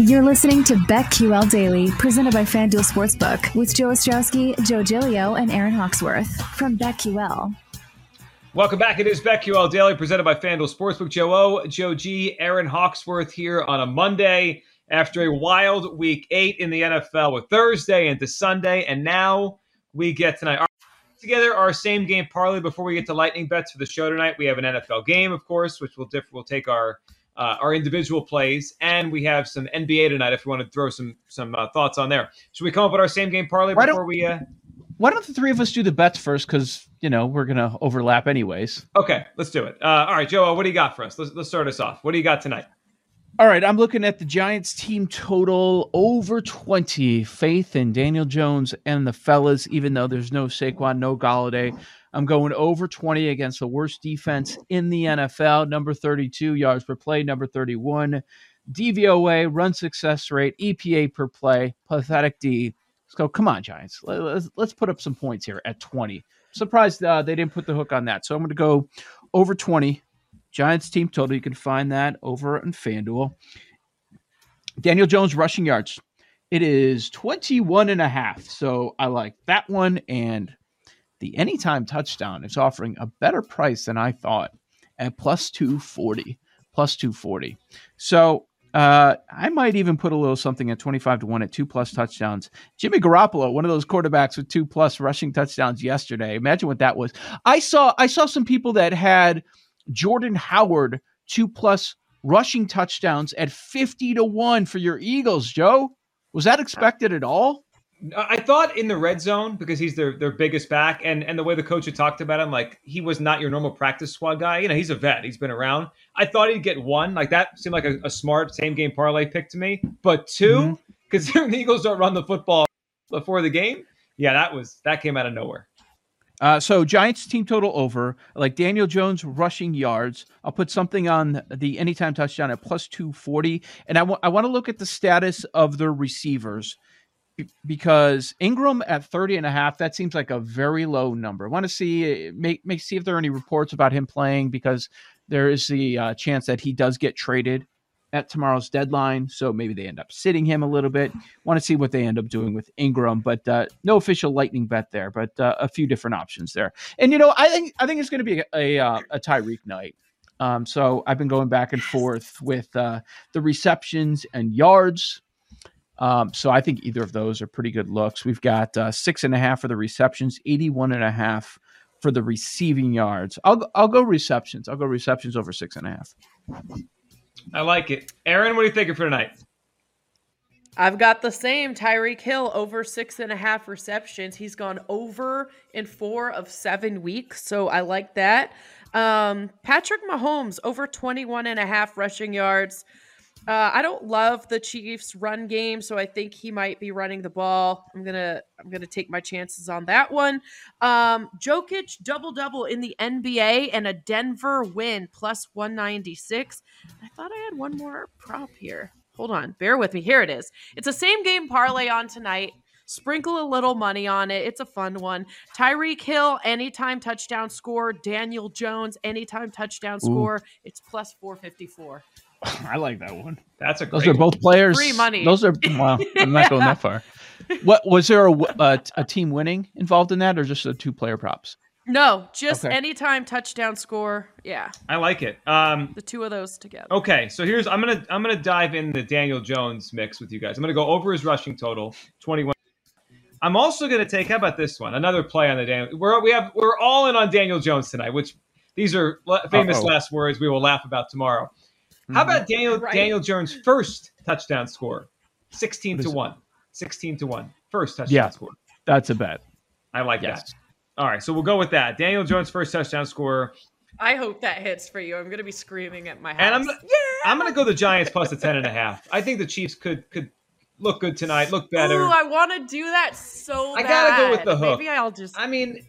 You're listening to BetQL Daily, presented by FanDuel Sportsbook, with Joe Ostrowski, Joe Gilio, and Aaron Hawksworth from BetQL. Welcome back. It is BetQL Daily, presented by FanDuel Sportsbook. Joe O, Joe G, Aaron Hawksworth here on a Monday after a wild week eight in the NFL with Thursday into Sunday, and now we get tonight. Our, together our same game parlay before we get to lightning bets for the show tonight. We have an NFL game, of course, which will differ. We'll take our uh, our individual plays, and we have some NBA tonight. If we want to throw some some uh, thoughts on there, should we come up with our same game parlay Why before we? Uh... Why don't the three of us do the bets first? Because you know we're gonna overlap anyways. Okay, let's do it. Uh, all right, Joe, what do you got for us? Let's let's start us off. What do you got tonight? All right, I'm looking at the Giants team total over 20. Faith and Daniel Jones and the fellas, even though there's no Saquon, no Golladay. I'm going over 20 against the worst defense in the NFL. Number 32 yards per play, number 31 DVOA, run success rate, EPA per play, pathetic D. Let's go. Come on, Giants. Let- Let's, let's put up some points here at 20. Surprised uh, they didn't put the hook on that. So I'm going to go over 20. Giants team total. You can find that over on FanDuel. Daniel Jones rushing yards. It is 21 and a half. So I like that one. And the anytime touchdown is offering a better price than I thought at plus 240. Plus 240. So uh, I might even put a little something at 25 to 1 at two plus touchdowns. Jimmy Garoppolo, one of those quarterbacks with two plus rushing touchdowns yesterday. Imagine what that was. I saw I saw some people that had Jordan Howard two plus rushing touchdowns at 50 to 1 for your Eagles, Joe. Was that expected at all? Uh, I thought in the red zone because he's their their biggest back, and and the way the coach had talked about him, like he was not your normal practice squad guy. You know, he's a vet; he's been around. I thought he'd get one, like that seemed like a, a smart same game parlay pick to me. But two, mm-hmm. considering the Eagles don't run the football before the game, yeah, that was that came out of nowhere. Uh, so Giants team total over, like Daniel Jones rushing yards. I'll put something on the anytime touchdown at plus 240. And I want I want to look at the status of the receivers be- because Engram at 30 and a half, that seems like a very low number. I want to see make, make see if there are any reports about him playing because there is the uh, chance that he does get traded at tomorrow's deadline. So maybe they end up sitting him a little bit. Want to see what they end up doing with Engram, but uh, no official lightning bet there, but uh, a few different options there. And you know, I think I think it's going to be a a, uh, a Tyreek night. Um, so I've been going back and forth with uh, the receptions and yards. Um, so I think either of those are pretty good looks. We've got uh, six and a half for the receptions, 81 and a half for the receiving yards. I'll I'll go receptions. I'll go receptions over six and a half. I like it. Aaron, what are you thinking for tonight? I've got the same Tyreek Hill over six and a half receptions. He's gone over in four of seven weeks. So I like that. Um, Patrick Mahomes over 21 and a half rushing yards. Uh, I don't love the Chiefs run game, so I think he might be running the ball. I'm gonna I'm gonna take my chances on that one. Um, Jokic double double in the NBA and a Denver win plus 196. I thought I had one more prop here. Hold on, bear with me. Here it is. It's a same game parlay on tonight. Sprinkle a little money on it. It's a fun one. Tyreek Hill, anytime touchdown score. Daniel Jones, anytime touchdown score. It's plus 454. I like that one. That's a Those are both players. Free money. Those are well. I'm not going that far. What was there a, a, a team winning involved in that, or just a two player props? No, just Okay. anytime touchdown score. Yeah, I like it. Um, the two of those together. Okay, so here's I'm gonna I'm gonna dive in the Daniel Jones mix with you guys. I'm gonna go over his rushing total, 21. I'm also going to take. How about this one? Another play on the Daniel. We're we have we're all in on Daniel Jones tonight, which these are famous Uh-oh. last words we will laugh about tomorrow. How Mm-hmm. about Daniel Right. Daniel Jones' first touchdown score? 16 to is 1. 16 to 1. First touchdown Yeah. score. That's a bet. I like Yes. that. All right, so we'll go with that. Daniel Jones' first touchdown score. I hope that hits for you. I'm gonna be screaming at my house. And I'm yeah. I'm going to go the Giants plus the 10 and a half. I think the Chiefs could could look good tonight, look better. Ooh, I want to do that so I bad. gotta go with the hook. Maybe I'll just. I mean,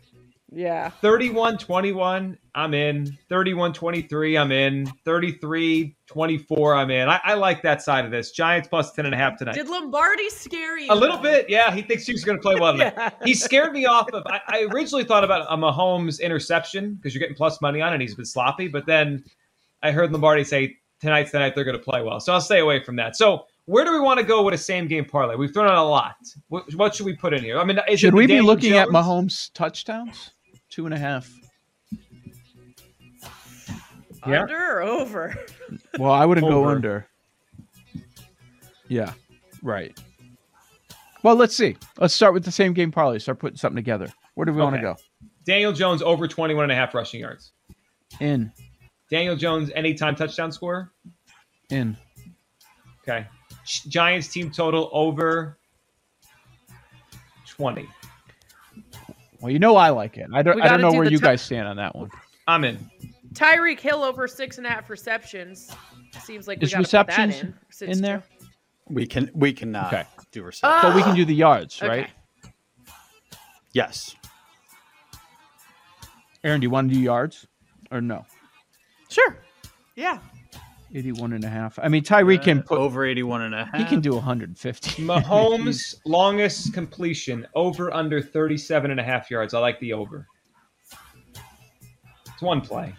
yeah. 31 21, I'm in. 31 23, I'm in. 33 24, I'm in. I, I like that side of this. Giants plus 10 and a half tonight. Did Lombardi scare you? A little bit, yeah. He thinks Chiefs are going to play well tonight. Yeah. He scared me off of. I, I originally thought about a Mahomes interception because you're getting plus money on it. and He's been sloppy, but then I heard Lombardi say tonight's the night they're going to play well. So I'll stay away from that. So where do we want to go with a same game parlay? We've thrown out a lot. What, what should we put in here? I mean, is Should the we be Daniel looking at Mahomes touchdowns? Two and a half. Yeah. Under or over? Well, I wouldn't go under. Yeah, right. Well, let's see. Let's start with the same game parlay. Start putting something together. Where do we want to go? Daniel Jones over 21 and a half rushing yards. In, Daniel Jones anytime touchdown score. in. Okay. Giants team total over 20. Well, you know I like it. I don't. I don't know do where you tou- guys stand on that one. I'm in. Tyreek Hill over six and a half receptions. Seems like we Is got to put that receptions in. in there? We can we cannot Okay. do reception. But oh! we can do the yards, Okay. right? yes. Aaron, do you want to do yards or no? Sure. Yeah. 81 and a half. I mean, Tyreek can Uh, put. over 81 and a half. He can do 150. Mahomes longest completion over under 37 and a half yards. I like the over. It's one play.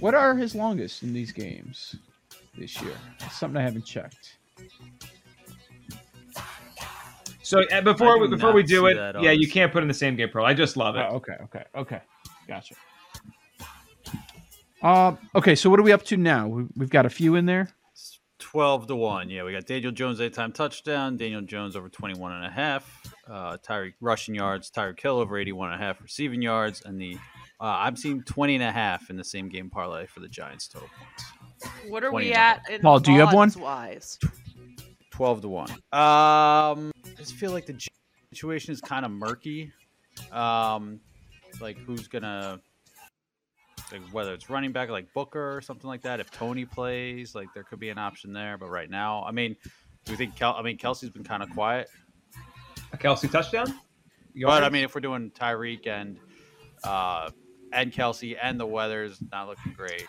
What are his longest in these games this year? That's something I haven't checked. So uh, before we, do before we do it, yeah, you can't put in the same game pro. I just love it. Oh, okay, okay, okay. Gotcha. Um, okay, so what are we up to now? We, we've got a few in there. 12 to 1. Yeah, we got Daniel Jones anytime touchdown, Daniel Jones over 21 and a half, uh Tyreek rushing yards, Tyreek Hill over 81 and a half receiving yards and the uh, I'm seeing 20 and a half in the same game parlay for the Giants total points. What are we at in Paul, do you have one? odds Wise? 12 to 1. Um I just feel like the situation is kind of murky. Um like who's going to like whether it's running back like Booker or something like that if Toney plays, like there could be an option there, but right now, I mean, do we think Kel- I mean Kelce's been kind of quiet, A Kelce touchdown? but I mean if we're doing Tyreek and uh and Kelce and the weather's not looking great.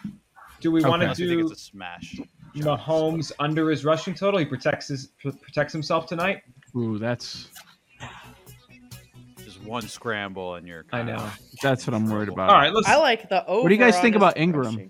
do we want to Unless you think do it's a smash. Mahomes under his rushing total? He protects his protects himself tonight. Ooh, that's Just one scramble and you're I kinda- know. that's what I'm worried about. All right, let's. I like the over. What do you guys think about Engram?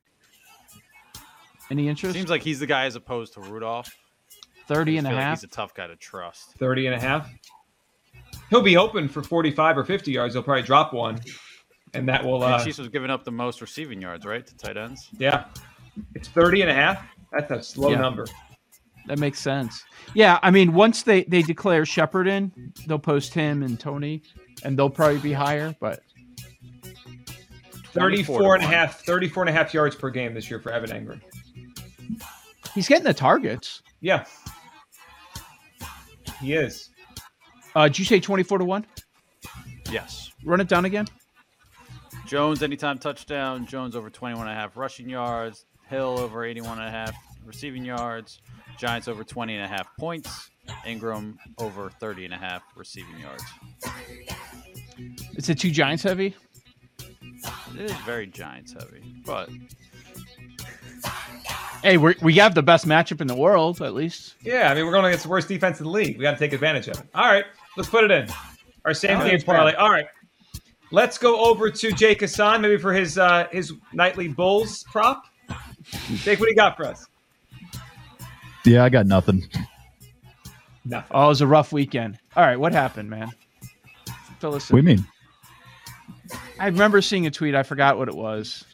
Any interest? Seems like he's the guy as opposed to Rudolph. 30 and a feel like half. he's a tough guy to trust. 30 and a half. He'll be open for 45 or 50 yards. He'll probably drop one. And that will, And uh, Chiefs was giving up the most receiving yards, right, to tight ends. yeah. It's 30 and a half. That's a slow Yeah. number. That makes sense. Yeah, I mean, once they they declare Shepard in, they'll post him and Toney, and they'll probably be higher. But 34 and a half, 34 and a half yards per game this year for Evan Engram. He's getting the targets. Yeah. He is. Uh, did you say twenty four to one? Yes. Run it down again. Jones anytime touchdown. Jones over 21 and a half rushing yards. Hill over 81 and a half receiving yards. Giants over 20 and a half points. Engram over 30 and a half receiving yards. Is it two Giants heavy? It is very Giants heavy, but Hey, we we have the best matchup in the world, at least. Yeah, I mean, we're going against the worst defense in the league. We got to take advantage of it. All right, let's put it in. Our same Oh, game parlay. All right, let's go over to Jake Hassan, maybe for his uh, his nightly Bulls prop. Jake, what do you got for us? Yeah, I got nothing. Nothing. Oh, it was a rough weekend. All right, what happened, man? Fill us in. What do you mean? I remember seeing a tweet. I forgot what it was.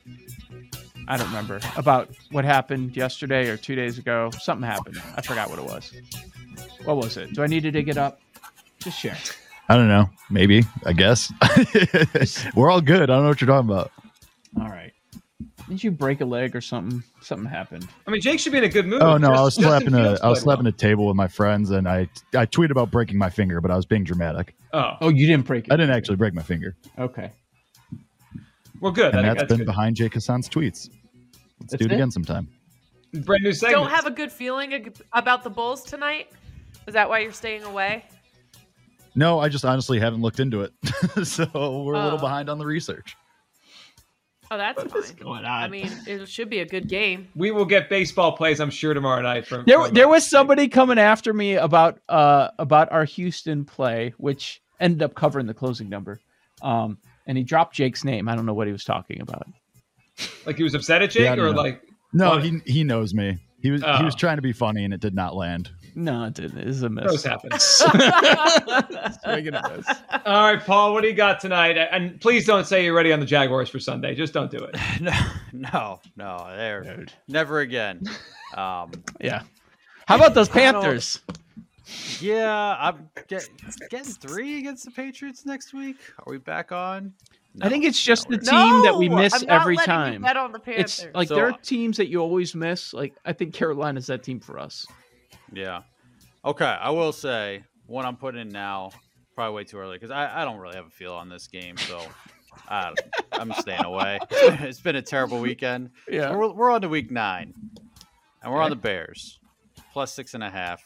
I don't remember about what happened yesterday or two days ago. Something happened. I forgot what it was. What was it? Do I need to dig it up? Just share. I don't know. Maybe. I guess. We're all good. I don't know what you're talking about. All right. Did you break a leg or something? Something happened. I mean, Jake should be in a good mood. Oh no, I was slapping a I was slapping well. a table with my friends, and I I tweeted about breaking my finger, but I was being dramatic. Oh, Oh, you didn't break it. I didn't actually break my finger, Okay. Well, good. I and think that's that's been good. behind Jake Hassan's tweets. Let's That's do it, it? again sometime. Brand new segment. Don't have a good feeling about the Bulls tonight. Is that why you're staying away? No, I just honestly haven't looked into it, so we're a little Oh. behind on the research. Oh, that's fine. going on? I mean, it should be a good game. we will get baseball plays, I'm sure, tomorrow night. From There, from- there was somebody coming after me about uh about our Houston play, which ended up covering the closing number. Um, and he dropped Jake's name. I don't know what he was talking about. like he was upset at Jake, Yeah, or know. like No, Funny. he he knows me. He was he Oh. was trying to be funny, and it did not land. No, it didn't. It's was a those miss. happen. Swing and a miss. All right, Paul, what do you got tonight? And please don't say you're ready on the Jaguars for Sunday. Just don't do it. no, no, no, there, never again. Um, Yeah. How about those I don't- Panthers? Yeah, I'm get, getting three against the Patriots next week. Are we back on? I think it's just the we're team that we miss I'm not every letting you time. Bet on the It's like So- there are teams that you always miss. Like I think Carolina's that team for us. Yeah. Okay, I will say one I'm putting in now, probably way too early because I, I don't really have a feel on this game, so I, I'm staying away. it's been a terrible weekend. Yeah. We're, we're on to week nine, and we're on the Bears, plus six and a half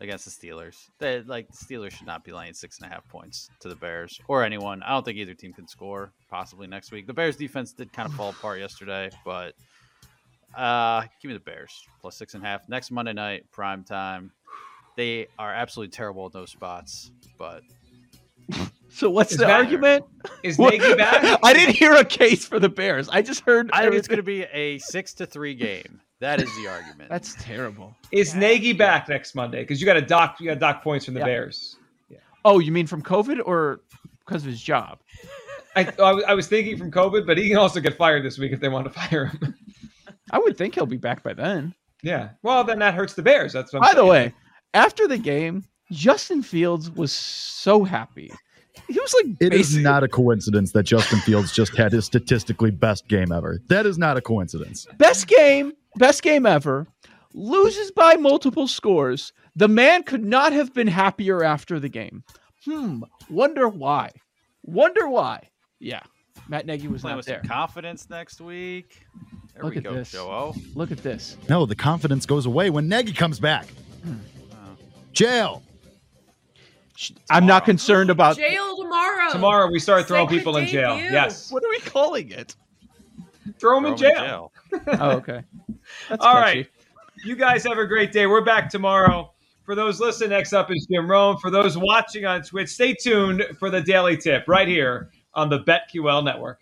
against the Steelers. They like the Steelers should not be laying six and a half points to the Bears or anyone. I don't think either team can score. Possibly next week. The Bears defense did kind of fall apart yesterday, but uh, give me the Bears plus six and a half next Monday night prime time. They are absolutely terrible at those spots, but So what's Is the that- argument? Is What- Nagy back? I didn't hear a case for the Bears. I just heard. I think it's going to be a six to three game. That is the argument. That's terrible. Is Nagy back next Monday? Because you got to dock you got to dock points from the Yeah. Bears. Oh, you mean from COVID or because of his job? I, oh, I was- I was thinking from COVID, but he can also get fired this week if they want to fire him. I would think he'll be back by then. yeah. Well, then that hurts the Bears. That's what I'm By the way, after the game, Justin Fields was so happy. He was like, It is basi- not a coincidence that Justin Fields just had his statistically best game ever. That is not a coincidence. best game, best game ever. Loses by multiple scores. The man could not have been happier after the game. Hmm. Wonder why. Wonder why. Yeah. Matt Nagy was Playing not with there. some confidence next week. There Look we at go, this. Joe. Look at this. No, the confidence goes away when Nagy comes back. Jail. I'm not concerned about. Jail tomorrow. Tomorrow we start throwing Secret people in jail. debut. Yes. What are we calling it? Throw them Throw in 'em jail. Oh, okay. That's All catchy. right. You guys have a great day. We're back tomorrow. For those listening, next up is Jim Rome. For those watching on Twitch, stay tuned for the daily tip right here on the BetQL network.